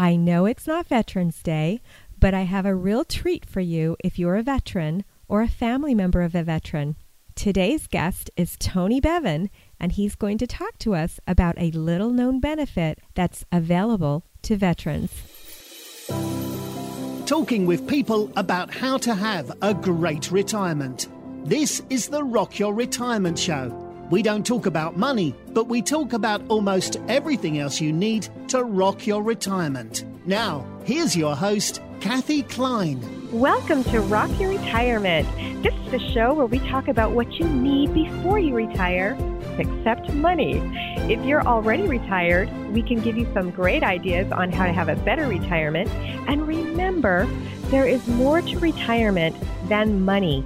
I know it's not Veterans Day, but I have a real treat for you if you're a veteran or a family member of a veteran. Today's guest is Tony Bevan, and he's going to talk to us about a little known benefit that's available to veterans. Talking with people about how to have a great retirement. This is the Rock Your Retirement Show. We don't talk about money, but we talk about almost everything else you need to rock your retirement. Now, here's your host, Kathe Kline. Welcome to Rock Your Retirement. This is the show where we talk about what you need before you retire, except money. If you're already retired, we can give you some great ideas on how to have a better retirement. And remember, there is more to retirement than money.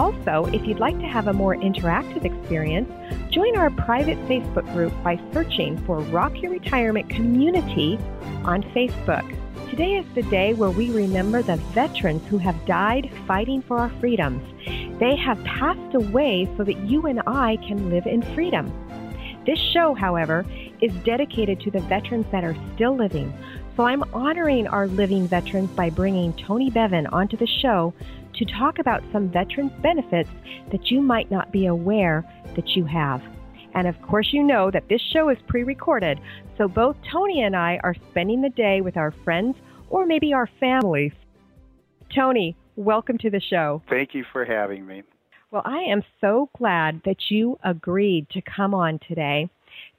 Also, if you'd like to have a more interactive experience, join our private Facebook group by searching for Rock Your Retirement Community on Facebook. Today is the day where we remember the veterans who have died fighting for our freedoms. They have passed away so that you and I can live in freedom. This show, however, is dedicated to the veterans that are still living. So I'm honoring our living veterans by bringing Tony Bevan onto the show to talk about some veterans benefits that you might not be aware that you have. And of course, you know that this show is pre recorded, so both Tony and I are spending the day with our friends or maybe our families. Tony, welcome to the show. Thank you for having me. Well, I am so glad that you agreed to come on today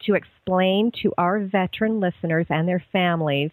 to explain to our veteran listeners and their families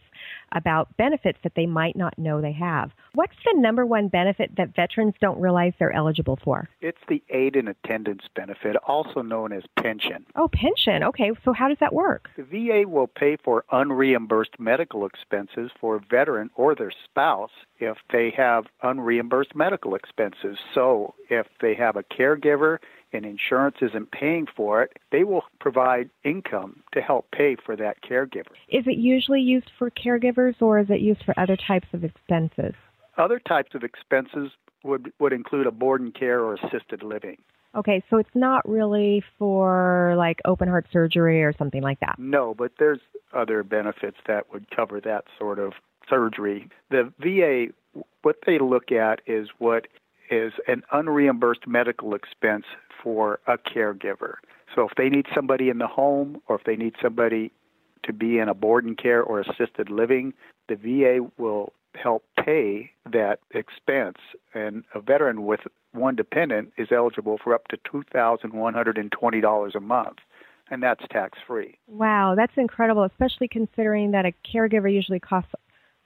about benefits that they might not know they have. What's the number one benefit that veterans don't realize they're eligible for? It's the aid and attendance benefit, also known as pension. Oh, pension. Okay, so how does that work? The VA will pay for unreimbursed medical expenses for a veteran or their spouse if they have unreimbursed medical expenses. So if they have a caregiver and insurance isn't paying for it, they will provide income to help pay for that caregiver. Is it usually used for caregivers or is it used for other types of expenses? Other types of expenses would, would include a board and care or assisted living. Okay, so it's not really for like open heart surgery or something like that. No, but there's other benefits that would cover that sort of surgery. The VA, what they look at is what is an unreimbursed medical expense for a caregiver. So if they need somebody in the home or if they need somebody to be in a board and care or assisted living, the VA will help pay that expense. And a veteran with one dependent is eligible for up to $2,120 a month. And that's tax free. Wow, that's incredible, especially considering that a caregiver usually costs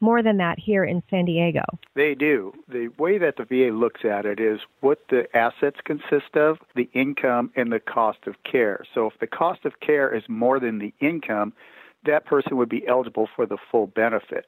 more than that here in San Diego. They do. The way that the VA looks at it is what the assets consist of, the income, and the cost of care. So if the cost of care is more than the income, that person would be eligible for the full benefit.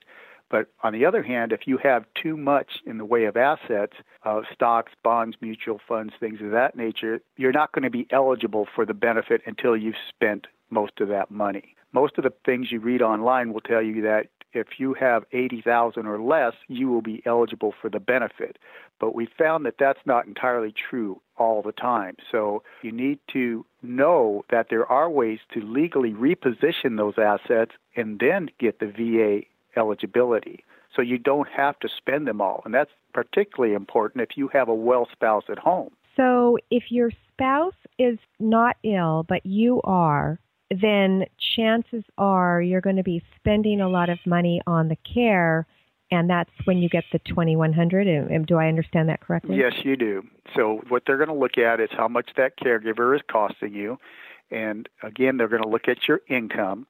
But on the other hand, if you have too much in the way of assets, uh, stocks, bonds, mutual funds, things of that nature, you're not going to be eligible for the benefit until you've spent most of that money. Most of the things you read online will tell you that if you have 80,000 or less, you will be eligible for the benefit. But we found that that's not entirely true all the time. So you need to know that there are ways to legally reposition those assets and then get the VA eligibility. So you don't have to spend them all. And that's particularly important if you have a well spouse at home. So if your spouse is not ill, but you are, then chances are you're going to be spending a lot of money on the care and that's when you get the 2100 do i understand that correctly yes you do so what they're going to look at is how much that caregiver is costing you and again they're going to look at your income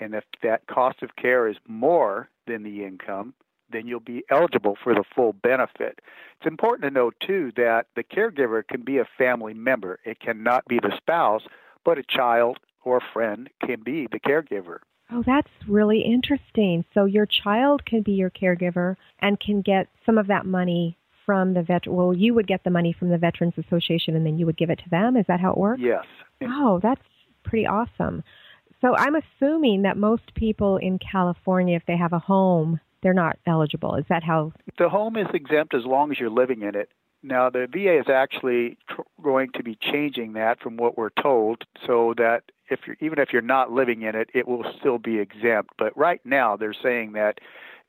and if that cost of care is more than the income then you'll be eligible for the full benefit. It's important to note, too, that the caregiver can be a family member. It cannot be the spouse, but a child, or friend can be the caregiver. Oh, that's really interesting. So your child can be your caregiver and can get some of that money from the vet. Well, you would get the money from the Veterans Association and then you would give it to them. Is that how it works? Yes. Oh, that's pretty awesome. So I'm assuming that most people in California, if they have a home, they're not eligible. Is that how? The home is exempt as long as you're living in it. Now, the VA is actually tr- going to be changing that from what we're told so that if you're even if you're not living in it, it will still be exempt. But right now, they're saying that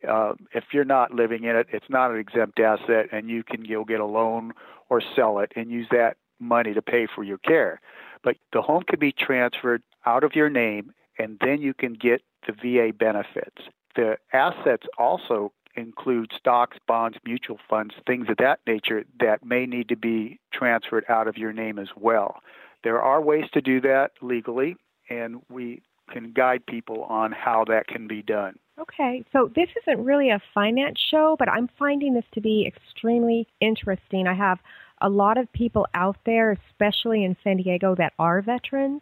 uh, if you're not living in it, it's not an exempt asset, and you can go get a loan or sell it and use that money to pay for your care. But the home can be transferred out of your name, and then you can get the VA benefits. The assets also include stocks, bonds, mutual funds, things of that nature that may need to be transferred out of your name as well. There are ways to do that legally, and we can guide people on how that can be done. Okay, so this isn't really a finance show, but I'm finding this to be extremely interesting. I have a lot of people out there, especially in San Diego, that are veterans.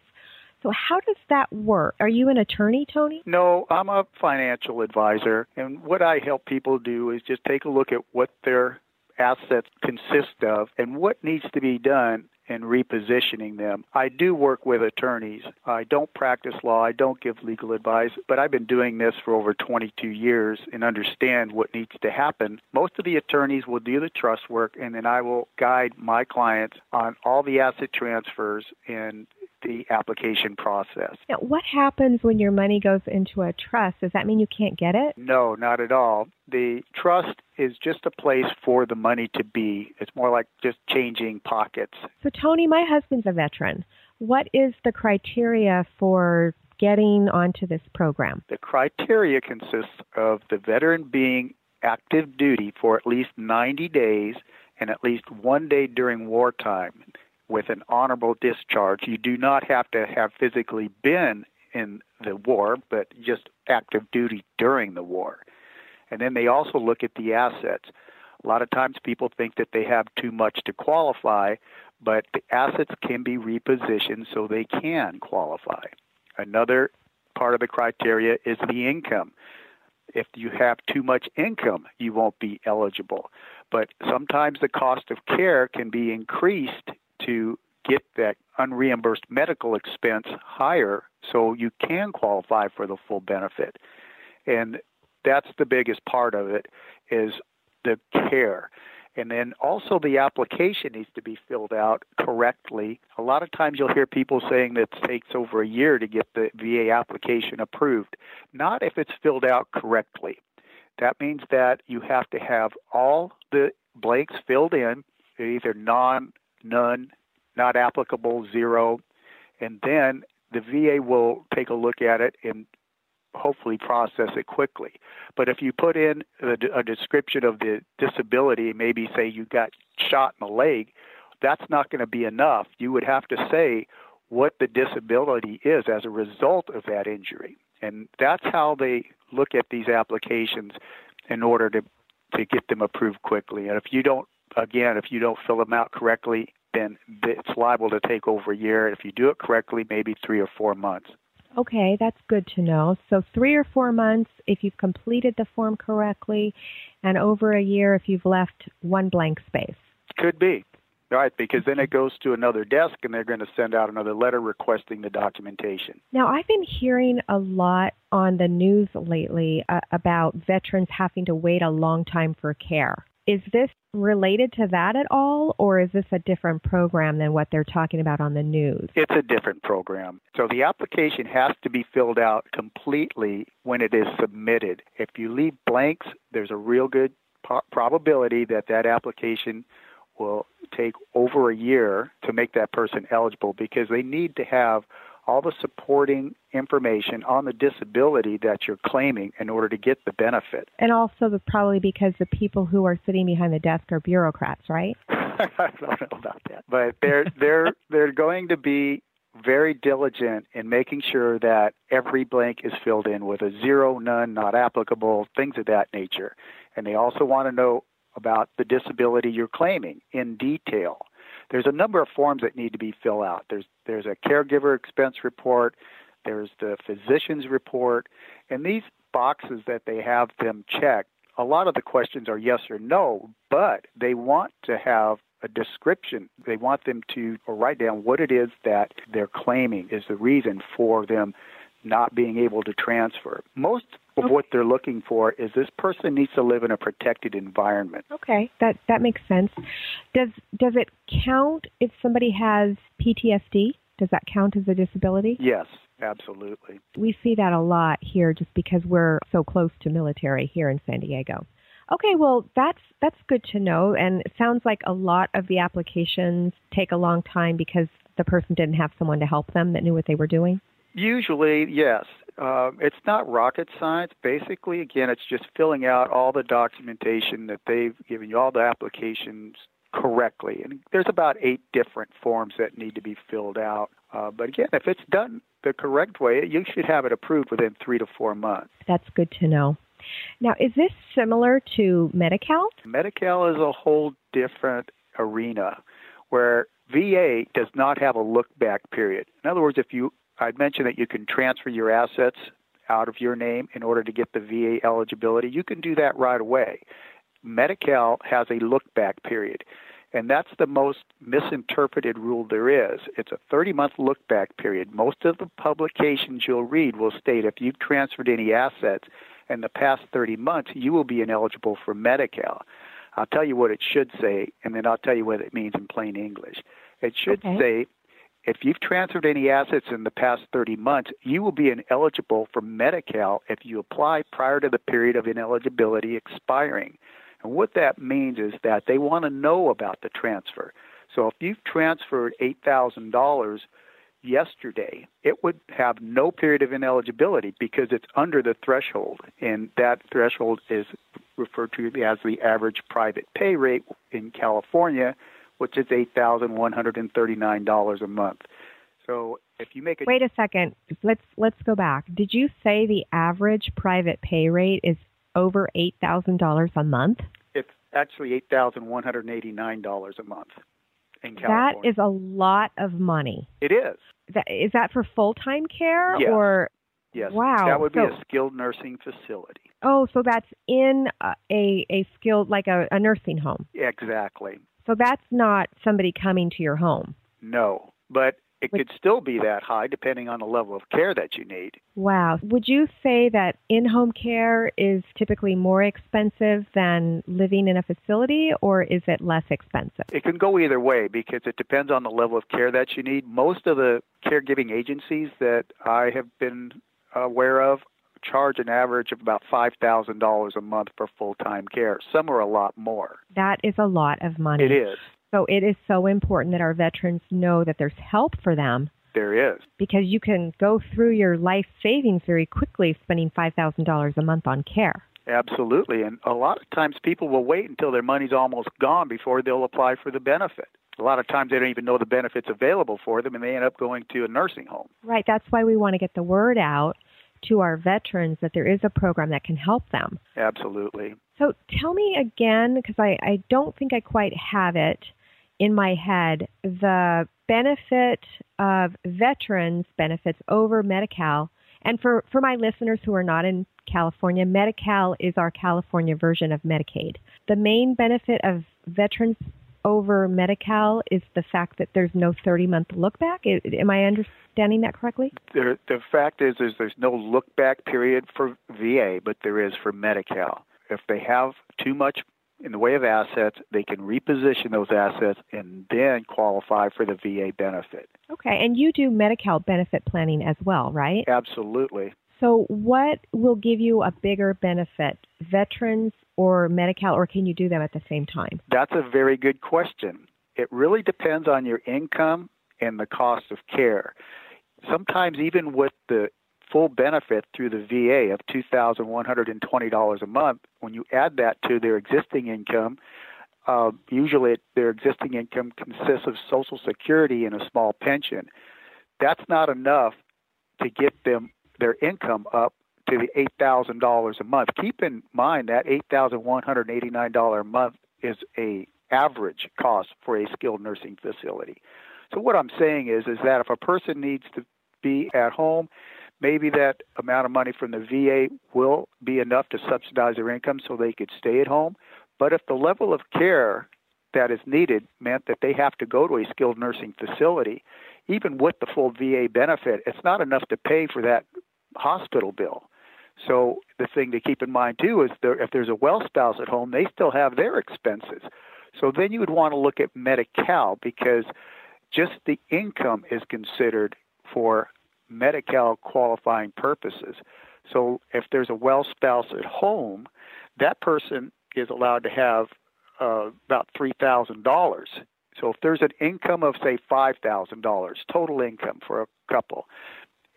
So, how does that work? Are you an attorney, Tony? No, I'm a financial advisor. And what I help people do is just take a look at what their assets consist of and what needs to be done and repositioning them. I do work with attorneys. I don't practice law. I don't give legal advice, but I've been doing this for over 22 years and understand what needs to happen. Most of the attorneys will do the trust work, and then I will guide my clients on all the asset transfers and the application process. Now, what happens when your money goes into a trust? Does that mean you can't get it? No, not at all. The trust is just a place for the money to be. It's more like just changing pockets. So, Tony, my husband's a veteran. What is the criteria for getting onto this program? The criteria consists of the veteran being active duty for at least 90 days and at least one day during wartime with an honorable discharge. You do not have to have physically been in the war, but just active duty during the war. And then they also look at the assets. A lot of times people think that they have too much to qualify, but the assets can be repositioned so they can qualify. Another part of the criteria is the income. If you have too much income, you won't be eligible. But sometimes the cost of care can be increased to get that unreimbursed medical expense higher so you can qualify for the full benefit. And that's the biggest part of it is the care. And then also the application needs to be filled out correctly. A lot of times you'll hear people saying that it takes over a year to get the VA application approved. Not if it's filled out correctly. That means that you have to have all the blanks filled in, either non none, not applicable, zero, and then the VA will take a look at it and hopefully process it quickly. But if you put in a, a description of the disability, maybe say you got shot in the leg, that's not going to be enough. You would have to say what the disability is as a result of that injury. And that's how they look at these applications in order to to get them approved quickly. And if you don't again, if you don't fill them out correctly, then it's liable to take over a year. If you do it correctly, maybe three or four months. Okay, that's good to know. So, three or four months if you've completed the form correctly, and over a year if you've left one blank space. Could be. Right, because then it goes to another desk and they're going to send out another letter requesting the documentation. Now, I've been hearing a lot on the news lately uh, about veterans having to wait a long time for care. Is this related to that at all, or is this a different program than what they're talking about on the news? It's a different program. So the application has to be filled out completely when it is submitted. If you leave blanks, there's a real good po- probability that that application will take over a year to make that person eligible because they need to have all the supporting information on the disability that you're claiming in order to get the benefit. And also the, probably because the people who are sitting behind the desk are bureaucrats, right? I don't know about that. But they're they're they're going to be very diligent in making sure that every blank is filled in with a zero, none, not applicable, things of that nature. And they also want to know about the disability you're claiming in detail there's a number of forms that need to be filled out. There's there's a caregiver expense report, there's the physician's report, and these boxes that they have them check. A lot of the questions are yes or no, but they want to have a description. They want them to write down what it is that they're claiming is the reason for them not being able to transfer. Most of what they're looking for is this person needs to live in a protected environment. Okay, that that makes sense. Does does it count if somebody has PTSD? Does that count as a disability? Yes, absolutely. We see that a lot here just because we're so close to military here in San Diego. Okay, well that's that's good to know and it sounds like a lot of the applications take a long time because the person didn't have someone to help them that knew what they were doing. Usually, yes. Uh, it's not rocket science. Basically, again, it's just filling out all the documentation that they've given you, all the applications correctly. And there's about eight different forms that need to be filled out. Uh, but again, if it's done the correct way, you should have it approved within three to four months. That's good to know. Now, is this similar to Medi-Cal? Medi-Cal is a whole different arena where VA does not have a look back period. In other words, if you I'd mentioned that you can transfer your assets out of your name in order to get the VA eligibility. You can do that right away. Medi-Cal has a look back period. And that's the most misinterpreted rule there is. It's a 30 month look back period. Most of the publications you'll read will state if you've transferred any assets in the past 30 months, you will be ineligible for Medi-Cal. I'll tell you what it should say, and then I'll tell you what it means in plain English. It should Okay. say if you've transferred any assets in the past 30 months, you will be ineligible for Medi-Cal if you apply prior to the period of ineligibility expiring. And what that means is that they want to know about the transfer. So if you've transferred $8,000 yesterday, it would have no period of ineligibility because it's under the threshold. And that threshold is referred to as the average private pay rate in California, which is $8,139 a month. So if you make a Wait a second. Let's let's go back. Did you say the average private pay rate is over $8,000 a month? it's actually $8,189 a month in California. is a lot of money. it is. That, is that for full-time care Yes. or Yes. Wow. That would be So- a skilled nursing facility. Oh, so that's in a a, a skilled like a, a nursing home. Exactly. So that's not somebody coming to your home. No. But it Which- could still be that high depending on the level of care that you need. Wow. Would you say that in-home care is typically more expensive than living in a facility or is it less expensive? It can go either way because it depends on the level of care that you need. Most of the caregiving agencies that I have been aware of charge an average of about $5,000 a month for full-time care. Some are a lot more. That is a lot of money. It is. So it is so important that our veterans know that there's help for them There is. because you can go through your life savings very quickly spending $5,000 a month on care. Absolutely. And a lot of times people will wait until their money's almost gone before they'll apply for the benefit. A lot of times they don't even know the benefits available for them and they end up going to a nursing home. Right. That's why we want to get the word out to our veterans that there is a program that can help them. Absolutely. So tell me again, because I, I don't think I quite have it in my head, the benefit of veterans benefits over Medi-Cal. And for, for my listeners who are not in California, Medi-Cal is our California version of Medicaid. The main benefit of veterans over Medi-Cal is the fact that there's no 30-month look back. I- Am I understanding that correctly? There, the fact is, is there's no look back period for VA, but there is for Medi-Cal. If they have too much in the way of assets, they can reposition those assets and then qualify for the VA benefit. Okay, and you do Medi-Cal benefit planning as well, right? Absolutely. So, what will give you a bigger benefit, veterans or Medi-Cal, or can you do them at the same time? That's a very good question. It really depends on your income and the cost of care. Sometimes, even with the full benefit through the VA of $2,120 a month, when you add that to their existing income, uh, usually their existing income consists of Social Security and a small pension. That's not enough to get them their income up to the $8,000 a month. Keep in mind that $8,189 a month is a average cost for a skilled nursing facility. So what I'm saying is is that if a person needs to be at home, maybe that amount of money from the VA will be enough to subsidize their income so they could stay at home. But if the level of care that is needed meant that they have to go to a skilled nursing facility, even with the full VA benefit, it's not enough to pay for that hospital bill. So the thing to keep in mind too is there, if there's a well spouse at home, they still have their expenses. So then you would want to look at Medi-Cal because just the income is considered for Medi-Cal qualifying purposes. So if there's a well spouse at home, that person is allowed to have uh, about three thousand dollars. So if there's an income of say five thousand dollars total income for a couple,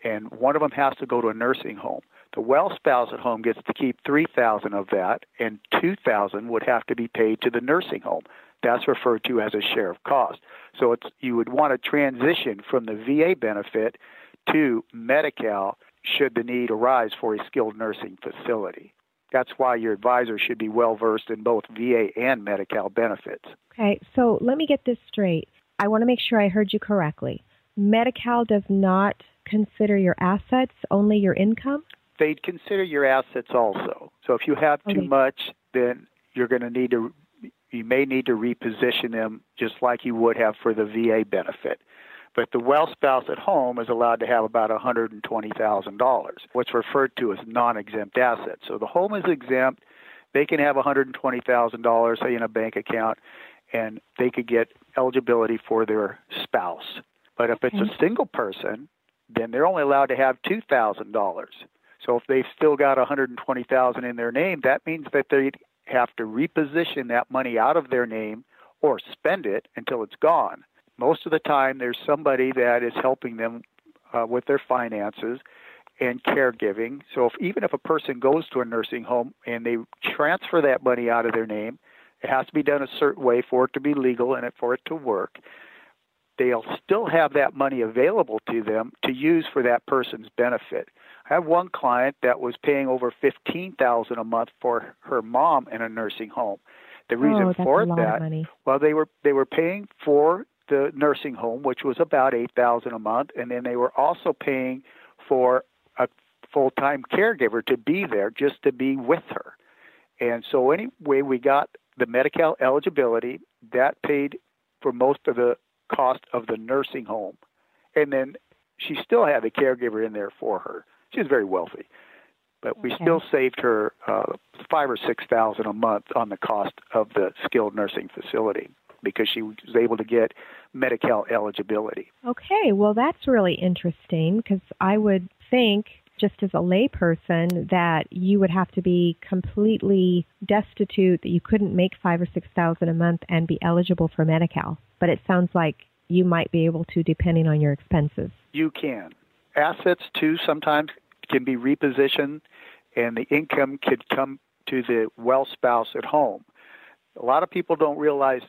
and one of them has to go to a nursing home, the well spouse at home gets to keep three thousand of that, and two thousand would have to be paid to the nursing home. That's referred to as a share of cost. So it's you would want to transition from the VA benefit to Medi-Cal should the need arise for a skilled nursing facility. That's why your advisor should be well versed in both VA and Medi-Cal benefits. Okay, so let me get this straight. I want to make sure I heard you correctly. Medi-Cal does not consider your assets, only your income? They'd consider your assets also. So if you have too much, then you're going to need to you may need to reposition them just like you would have for the VA benefit. But the well spouse at home is allowed to have about $120,000, what's referred to as non-exempt assets. So the home is exempt. They can have $120,000 say in a bank account and they could get eligibility for their spouse. But if it's a single person, then they're only allowed to have $2,000. So if they've still got 120,000 in their name, that means that they have to reposition that money out of their name or spend it until it's gone. Most of the time, there's somebody that is helping them uh, with their finances and caregiving. So if, even if a person goes to a nursing home and they transfer that money out of their name, it has to be done a certain way for it to be legal and for it to work. They'll still have that money available to them to use for that person's benefit. I have one client that was paying over fifteen thousand a month for her mom in a nursing home. The reason oh, for that well, they were they were paying for the nursing home, which was about eight thousand a month, and then they were also paying for a full time caregiver to be there, just to be with her. And so anyway, we got the Medi-Cal eligibility that paid for most of the cost of the nursing home, and then she still had a caregiver in there for her. She was very wealthy, but we Okay. still saved her uh, five or six thousand a month on the cost of the skilled nursing facility because she was able to get Medi-Cal eligibility. Okay, well, that's really interesting because I would think, just as a layperson, that you would have to be completely destitute, that you couldn't make five or six thousand a month and be eligible for Medi-Cal. But it sounds like you might be able to, depending on your expenses. You can. Assets too sometimes can be repositioned, and the income could come to the well spouse at home. A lot of people don't realize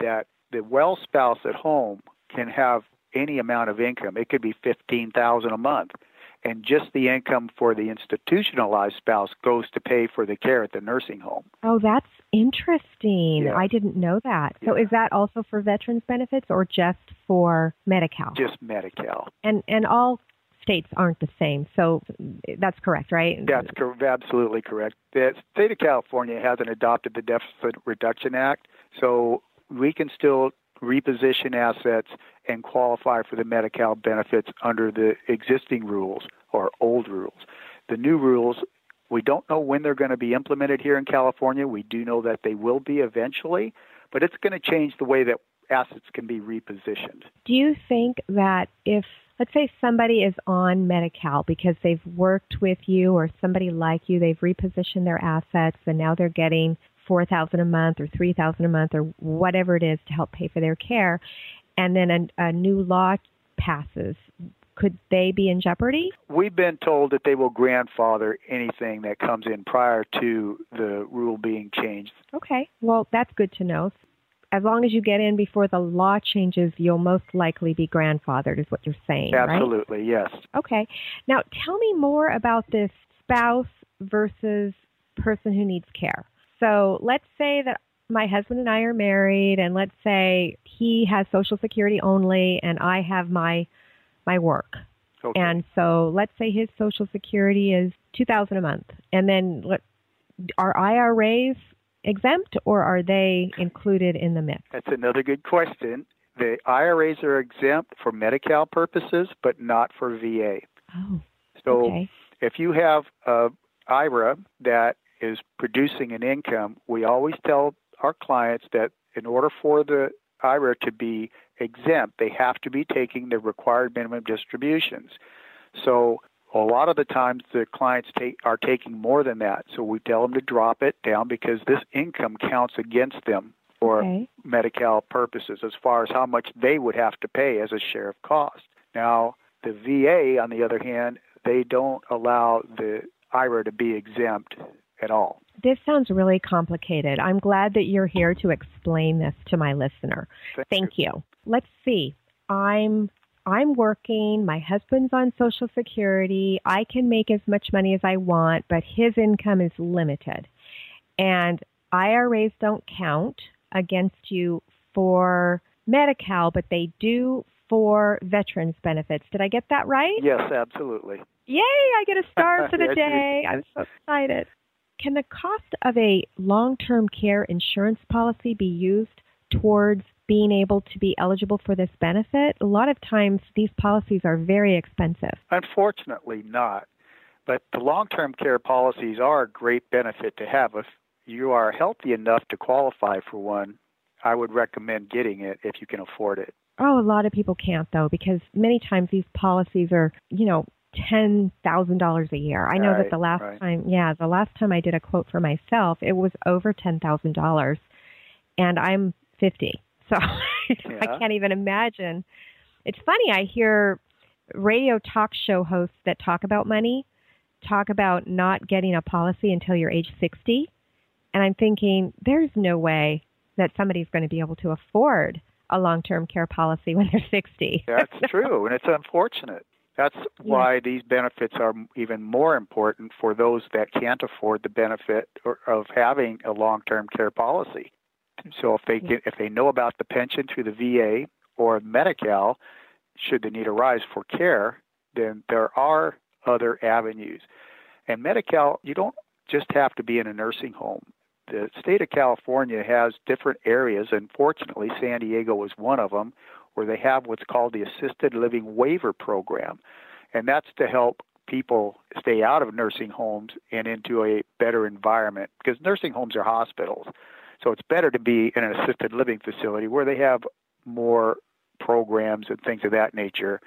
that the well spouse at home can have any amount of income. It could be fifteen thousand a month, and just the income for the institutionalized spouse goes to pay for the care at the nursing home. Oh, that's interesting. Yeah. I didn't know that. So, Yeah. is that also for veterans benefits or just for Medi-Cal? Just Medi-Cal. and and all states aren't the same. So that's correct, right? That's cor- absolutely correct. The state of California hasn't adopted the Deficit Reduction Act, so we can still reposition assets and qualify for the Medi-Cal benefits under the existing rules or old rules. The new rules, we don't know when they're going to be implemented here in California. We do know that they will be eventually, but it's going to change the way that assets can be repositioned. Do you think that if let's say somebody is on Medi-Cal because they've worked with you or somebody like you, they've repositioned their assets and now they're getting four thousand a month or three thousand a month or whatever it is to help pay for their care, and then a, a new law passes, could they be in jeopardy? We've been told that they will grandfather anything that comes in prior to the rule being changed. Okay, well that's good to know. As long as you get in before the law changes, you'll most likely be grandfathered, is what you're saying, right? Absolutely, yes. Okay. Now tell me more about this spouse versus person who needs care. So let's say that my husband and I are married and let's say he has social security only and I have my my work. Okay. And so let's say his social security is 2000 a month and then let are IRAs exempt or are they included in the mix? That's another good question. The IRAs are exempt for Medi-Cal purposes, but not for VA. Oh, So okay. if you have uh, a IRA that is producing an income, we always tell our clients that in order for the IRA to be exempt, they have to be taking the required minimum distributions. So a lot of the times the clients take, are taking more than that. So we tell them to drop it down because this income counts against them for Okay. Medi-Cal purposes as far as how much they would have to pay as a share of cost. Now, the VA, on the other hand, they don't allow the IRA to be exempt at all. This sounds really complicated. I'm glad that you're here to explain this to my listener. Thank you. Let's see. I'm I'm working, my husband's on social security. I can make as much money as I want, but his income is limited. And IRAs don't count against you for Medi-Cal, but they do for veterans benefits. Did I get that right? Yes, absolutely. Yay, I get a star for the day. I'm so excited. Can the cost of a long term care insurance policy be used towards being able to be eligible for this benefit? A lot of times these policies are very expensive. Unfortunately, not. But the long term care policies are a great benefit to have. If you are healthy enough to qualify for one, I would recommend getting it if you can afford it. Oh, a lot of people can't though because many times these policies are, you know, ten thousand dollars a year. I know that the last right. time, yeah, the last time I did a quote for myself, it was over ten thousand dollars, and I'm fifty, so I can't even imagine. It's funny. I hear radio talk show hosts that talk about money talk about not getting a policy until you're age sixty, and I'm thinking there's no way that somebody's going to be able to afford a long-term care policy when they're 60. That's true, and it's unfortunate. That's why these benefits are even more important for those that can't afford the benefit of having a long-term care policy. So if they get, if they know about the pension through the VA or Medi-Cal, should the need arise for care, then there are other avenues. And Medi-Cal, you don't just have to be in a nursing home. The state of California has different areas, and fortunately, San Diego is one of them, where they have what's called the Assisted Living Waiver Program. And that's to help people stay out of nursing homes and into a better environment because nursing homes are hospitals. So it's better to be in an assisted living facility where they have more programs and things of that nature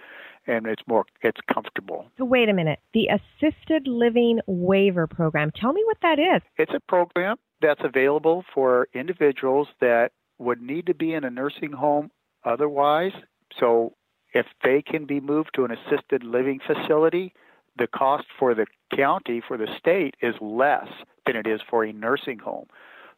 and it's more it's comfortable. So wait a minute. The assisted living waiver program. Tell me what that is. It's a program that's available for individuals that would need to be in a nursing home otherwise. So if they can be moved to an assisted living facility, the cost for the county, for the state, is less than it is for a nursing home.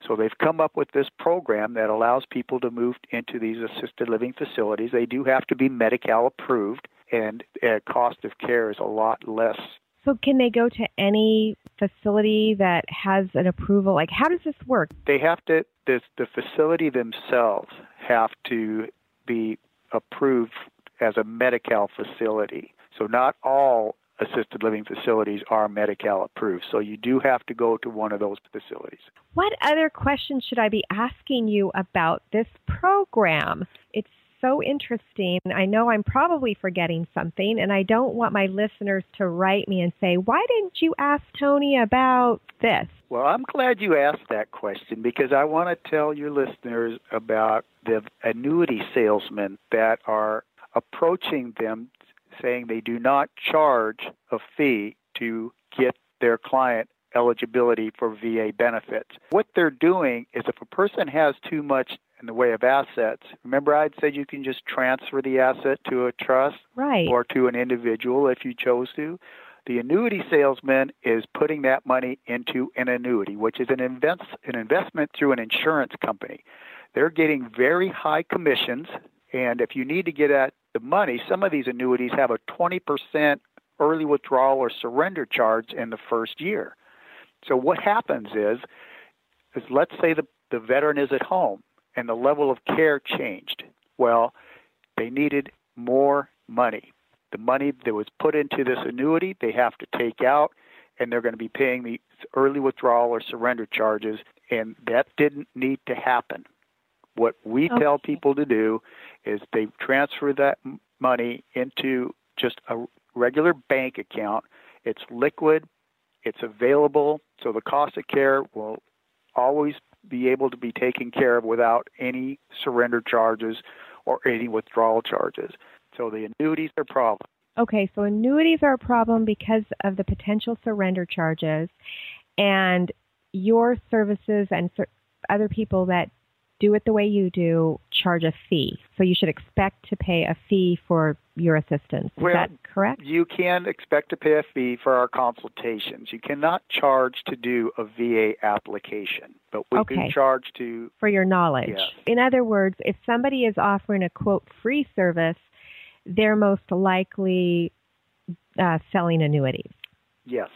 So they've come up with this program that allows people to move into these assisted living facilities. They do have to be Medi-Cal approved, and uh, cost of care is a lot less So can they go to any facility that has an approval? Like how does this work? they have to this, the facility themselves have to be approved as a Medi-Cal facility. So not all assisted living facilities are Medi-Cal approved. So you do have to go to one of those facilities. What other questions should I be asking you about this program? It's so interesting. I know I'm probably forgetting something, and I don't want my listeners to write me and say, Why didn't you ask Tony about this? Well, I'm glad you asked that question because I want to tell your listeners about the annuity salesmen that are approaching them saying they do not charge a fee to get their client eligibility for VA benefits. What they're doing is if a person has too much in the way of assets, remember I'd said you can just transfer the asset to a trust Right. or to an individual if you chose to. The annuity salesman is putting that money into an annuity, which is an, invest, an investment through an insurance company. They're getting very high commissions, and if you need to get at the money, some of these annuities have a 20% early withdrawal or surrender charge in the first year. So what happens is, is let's say the, the veteran is at home and the level of care changed. Well, they needed more money. The money that was put into this annuity, they have to take out, and they're going to be paying the early withdrawal or surrender charges, and that didn't need to happen. What we tell people to do is they transfer that money into just a regular bank account. It's liquid, it's available, so the cost of care will always be able to be taken care of without any surrender charges or any withdrawal charges. So the annuities are a problem. Okay, so annuities are a problem because of the potential surrender charges, and your services and other people that do it the way you do charge a fee. So you should expect to pay a fee for your assistance. Is well, that correct? You can expect to pay a fee for our consultations. You cannot charge to do a VA application, but we okay. can charge to for your knowledge. Yes. In other words, if somebody is offering a quote free service, they're most likely uh, selling annuities. Yes.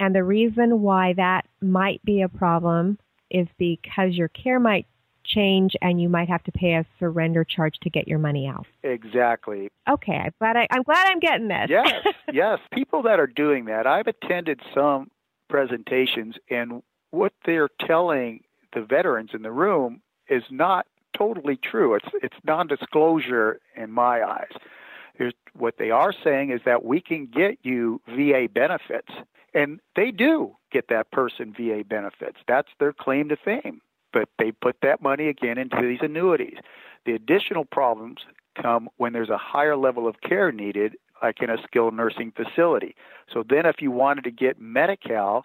And the reason why that might be a problem is because your care might change and you might have to pay a surrender charge to get your money out. Exactly. Okay, I'm glad I, I'm glad I'm getting this. Yes, yes. People that are doing that, I've attended some presentations, and what they're telling the veterans in the room is not totally true. It's it's non-disclosure in my eyes. There's, what they are saying is that we can get you VA benefits, and they do get that person VA benefits. That's their claim to fame but they put that money again into these annuities. The additional problems come when there's a higher level of care needed, like in a skilled nursing facility. So then, if you wanted to get Medi Cal,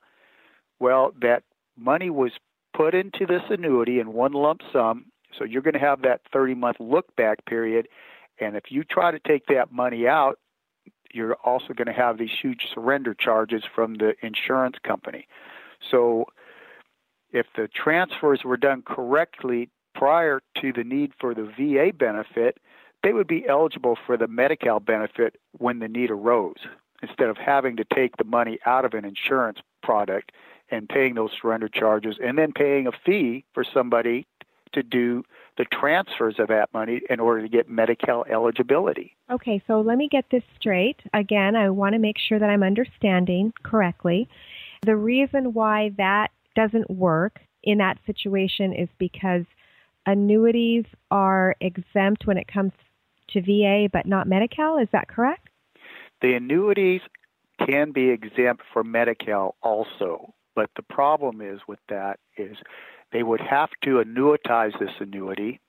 well, that money was put into this annuity in one lump sum. So you're going to have that 30 month look back period. And if you try to take that money out, you're also going to have these huge surrender charges from the insurance company. So if the transfers were done correctly prior to the need for the VA benefit, they would be eligible for the Medi-Cal benefit when the need arose, instead of having to take the money out of an insurance product and paying those surrender charges and then paying a fee for somebody to do the transfers of that money in order to get Medi-Cal eligibility. Okay, so let me get this straight. Again, I want to make sure that I'm understanding correctly. The reason why that doesn't work in that situation is because annuities are exempt when it comes to VA but not Medi-Cal. Is that correct? The annuities can be exempt for Medi-Cal also, but the problem is with that is they would have to annuitize this annuity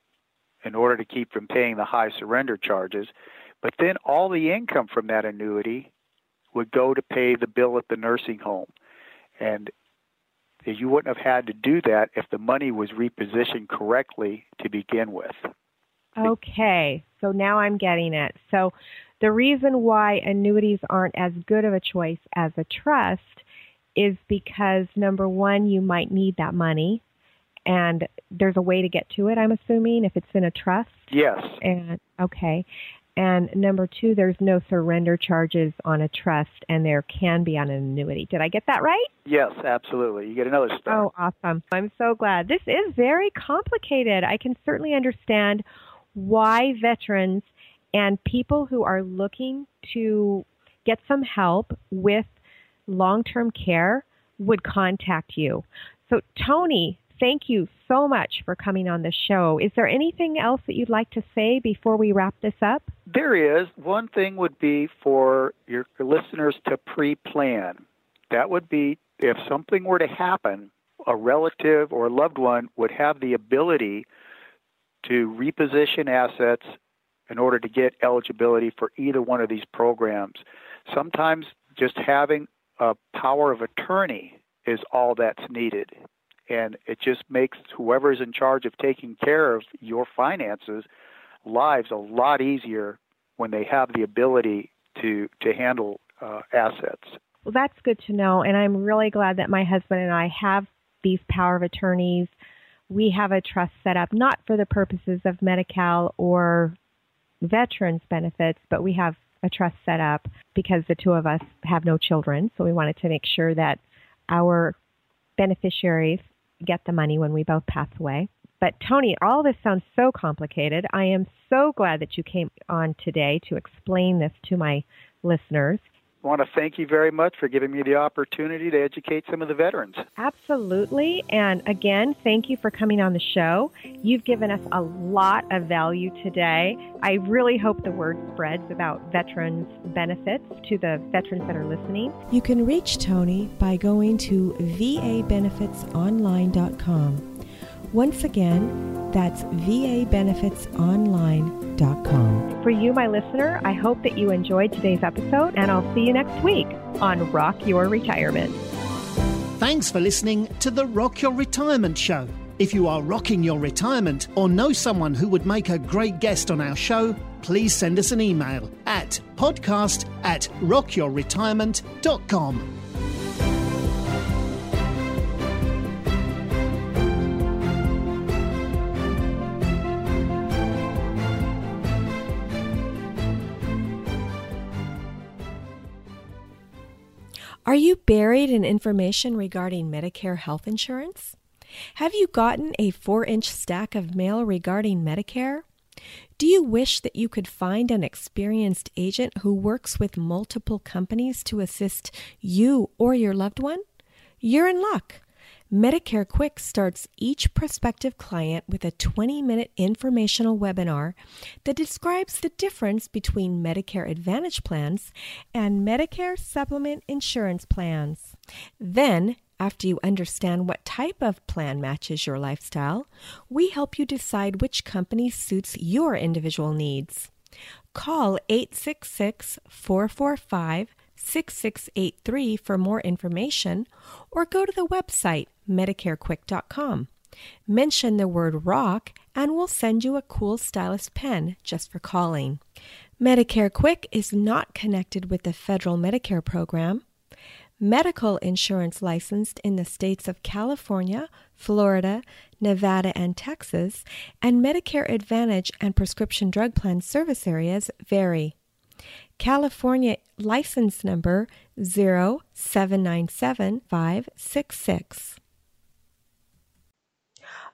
in order to keep from paying the high surrender charges, but then all the income from that annuity would go to pay the bill at the nursing home. And you wouldn't have had to do that if the money was repositioned correctly to begin with. Okay, so now I'm getting it. So the reason why annuities aren't as good of a choice as a trust is because number one, you might need that money, and there's a way to get to it. I'm assuming if it's in a trust. Yes. And okay, and number two, there's no surrender charges on a trust, and there can be on an annuity. Did I get that right? Yes, absolutely. You get another star. Oh, awesome. I'm so glad. This is very complicated. I can certainly understand why veterans and people who are looking to get some help with long term care would contact you. So, Tony, thank you so much for coming on the show. Is there anything else that you'd like to say before we wrap this up? There is. One thing would be for your listeners to pre plan. That would be if something were to happen, a relative or a loved one would have the ability to reposition assets in order to get eligibility for either one of these programs. Sometimes just having a power of attorney is all that's needed and it just makes whoever's in charge of taking care of your finances lives a lot easier when they have the ability to to handle uh, assets. Well, that's good to know, and I'm really glad that my husband and I have these power of attorneys. We have a trust set up not for the purposes of Medi-Cal or veterans benefits, but we have a trust set up because the two of us have no children, so we wanted to make sure that our beneficiaries get the money when we both pass away. But Tony, all this sounds so complicated. I am so glad that you came on today to explain this to my listeners. I want to thank you very much for giving me the opportunity to educate some of the veterans. Absolutely. And again, thank you for coming on the show. You've given us a lot of value today. I really hope the word spreads about veterans benefits to the veterans that are listening. You can reach Tony by going to vabenefitsonline.com Once again, that's vabenefitsonline.com. For you, my listener, I hope that you enjoyed today's episode, and I'll see you next week on Rock Your Retirement. Thanks for listening to the Rock Your Retirement Show. If you are rocking your retirement or know someone who would make a great guest on our show, please send us an email at podcast at rockyourretirement.com. Are you buried in information regarding Medicare health insurance? Have you gotten a four inch stack of mail regarding Medicare? Do you wish that you could find an experienced agent who works with multiple companies to assist you or your loved one? You're in luck. Medicare Quick starts each prospective client with a 20 minute informational webinar that describes the difference between Medicare Advantage plans and Medicare Supplement Insurance plans. Then, after you understand what type of plan matches your lifestyle, we help you decide which company suits your individual needs. Call 866 445 6683 for more information or go to the website medicarequick.com. Mention the word rock and we'll send you a cool stylus pen just for calling. Medicare Quick is not connected with the federal Medicare program. Medical insurance licensed in the states of California, Florida, Nevada, and Texas, and Medicare Advantage and prescription drug plan service areas vary. California license number 0797566.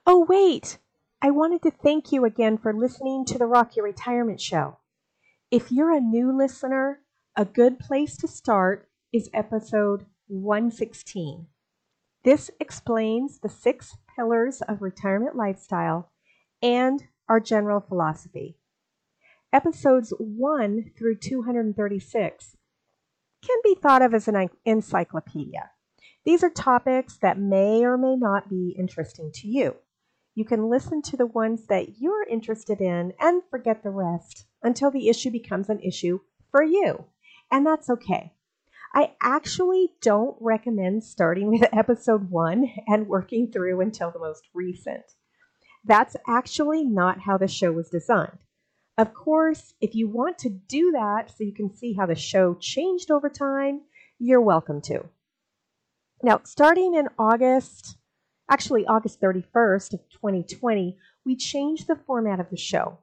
Oh, wait! I wanted to thank you again for listening to the Rock Your Retirement Show. If you're a new listener, a good place to start is episode 116. This explains the six pillars of retirement lifestyle and our general philosophy. Episodes 1 through 236 can be thought of as an encyclopedia. These are topics that may or may not be interesting to you. You can listen to the ones that you're interested in and forget the rest until the issue becomes an issue for you. And that's okay. I actually don't recommend starting with episode one and working through until the most recent. That's actually not how the show was designed. Of course, if you want to do that so you can see how the show changed over time, you're welcome to. Now, starting in August, actually August 31st of 2020, we changed the format of the show.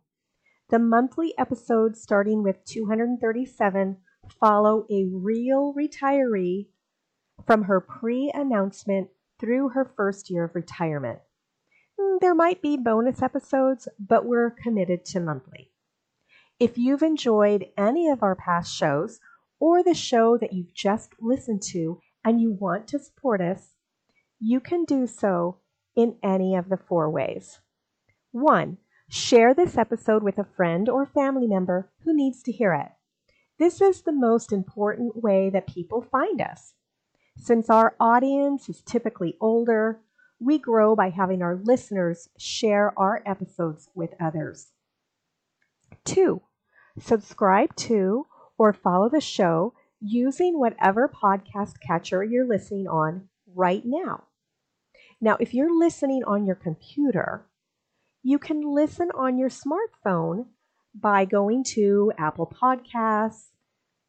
The monthly episodes starting with 237 follow a real retiree from her pre announcement through her first year of retirement. Hmm, there might be bonus episodes, but we're committed to monthly. If you've enjoyed any of our past shows or the show that you've just listened to and you want to support us, you can do so in any of the four ways. One, share this episode with a friend or family member who needs to hear it. This is the most important way that people find us. Since our audience is typically older, we grow by having our listeners share our episodes with others. Two, subscribe to or follow the show using whatever podcast catcher you're listening on right now. Now, if you're listening on your computer, you can listen on your smartphone by going to Apple Podcasts,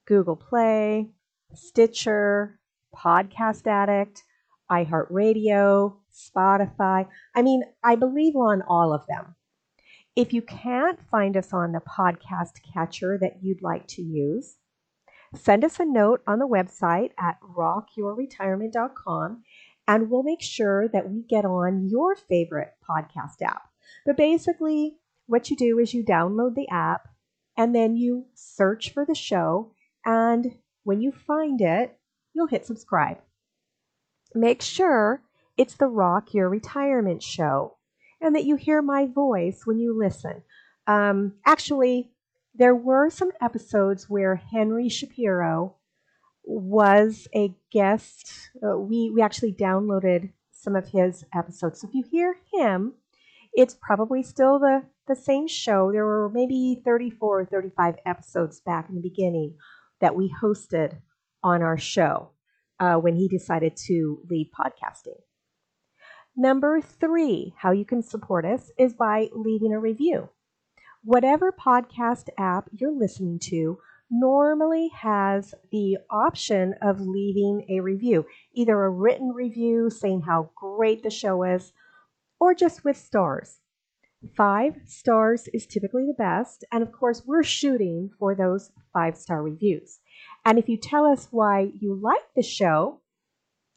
Google Play, Stitcher, Podcast Addict, iHeartRadio, Spotify. I mean, I believe on all of them. If you can't find us on the podcast catcher that you'd like to use, send us a note on the website at rockyourretirement.com and we'll make sure that we get on your favorite podcast app. But basically, what you do is you download the app and then you search for the show. And when you find it, you'll hit subscribe. Make sure it's the Rock Your Retirement Show and that you hear my voice when you listen. Um, actually, there were some episodes where Henry Shapiro was a guest. Uh, we, we actually downloaded some of his episodes. So if you hear him, it's probably still the, the same show. There were maybe 34 or 35 episodes back in the beginning that we hosted on our show uh, when he decided to leave podcasting. Number three, how you can support us is by leaving a review. Whatever podcast app you're listening to normally has the option of leaving a review, either a written review saying how great the show is, or just with stars. Five stars is typically the best, and of course, we're shooting for those five star reviews. And if you tell us why you like the show,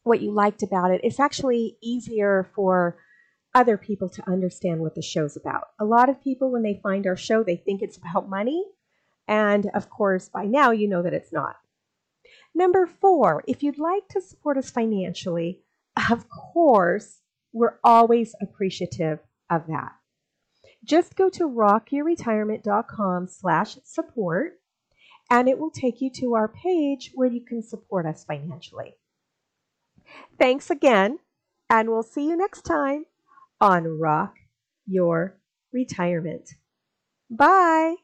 what you liked about it, it's actually easier for other people to understand what the show's about. A lot of people, when they find our show, they think it's about money. And of course, by now, you know that it's not. Number four, if you'd like to support us financially, of course, we're always appreciative of that. Just go to rockyourretirement.com slash support and it will take you to our page where you can support us financially. Thanks again, and we'll see you next time on Rock Your Retirement. Bye.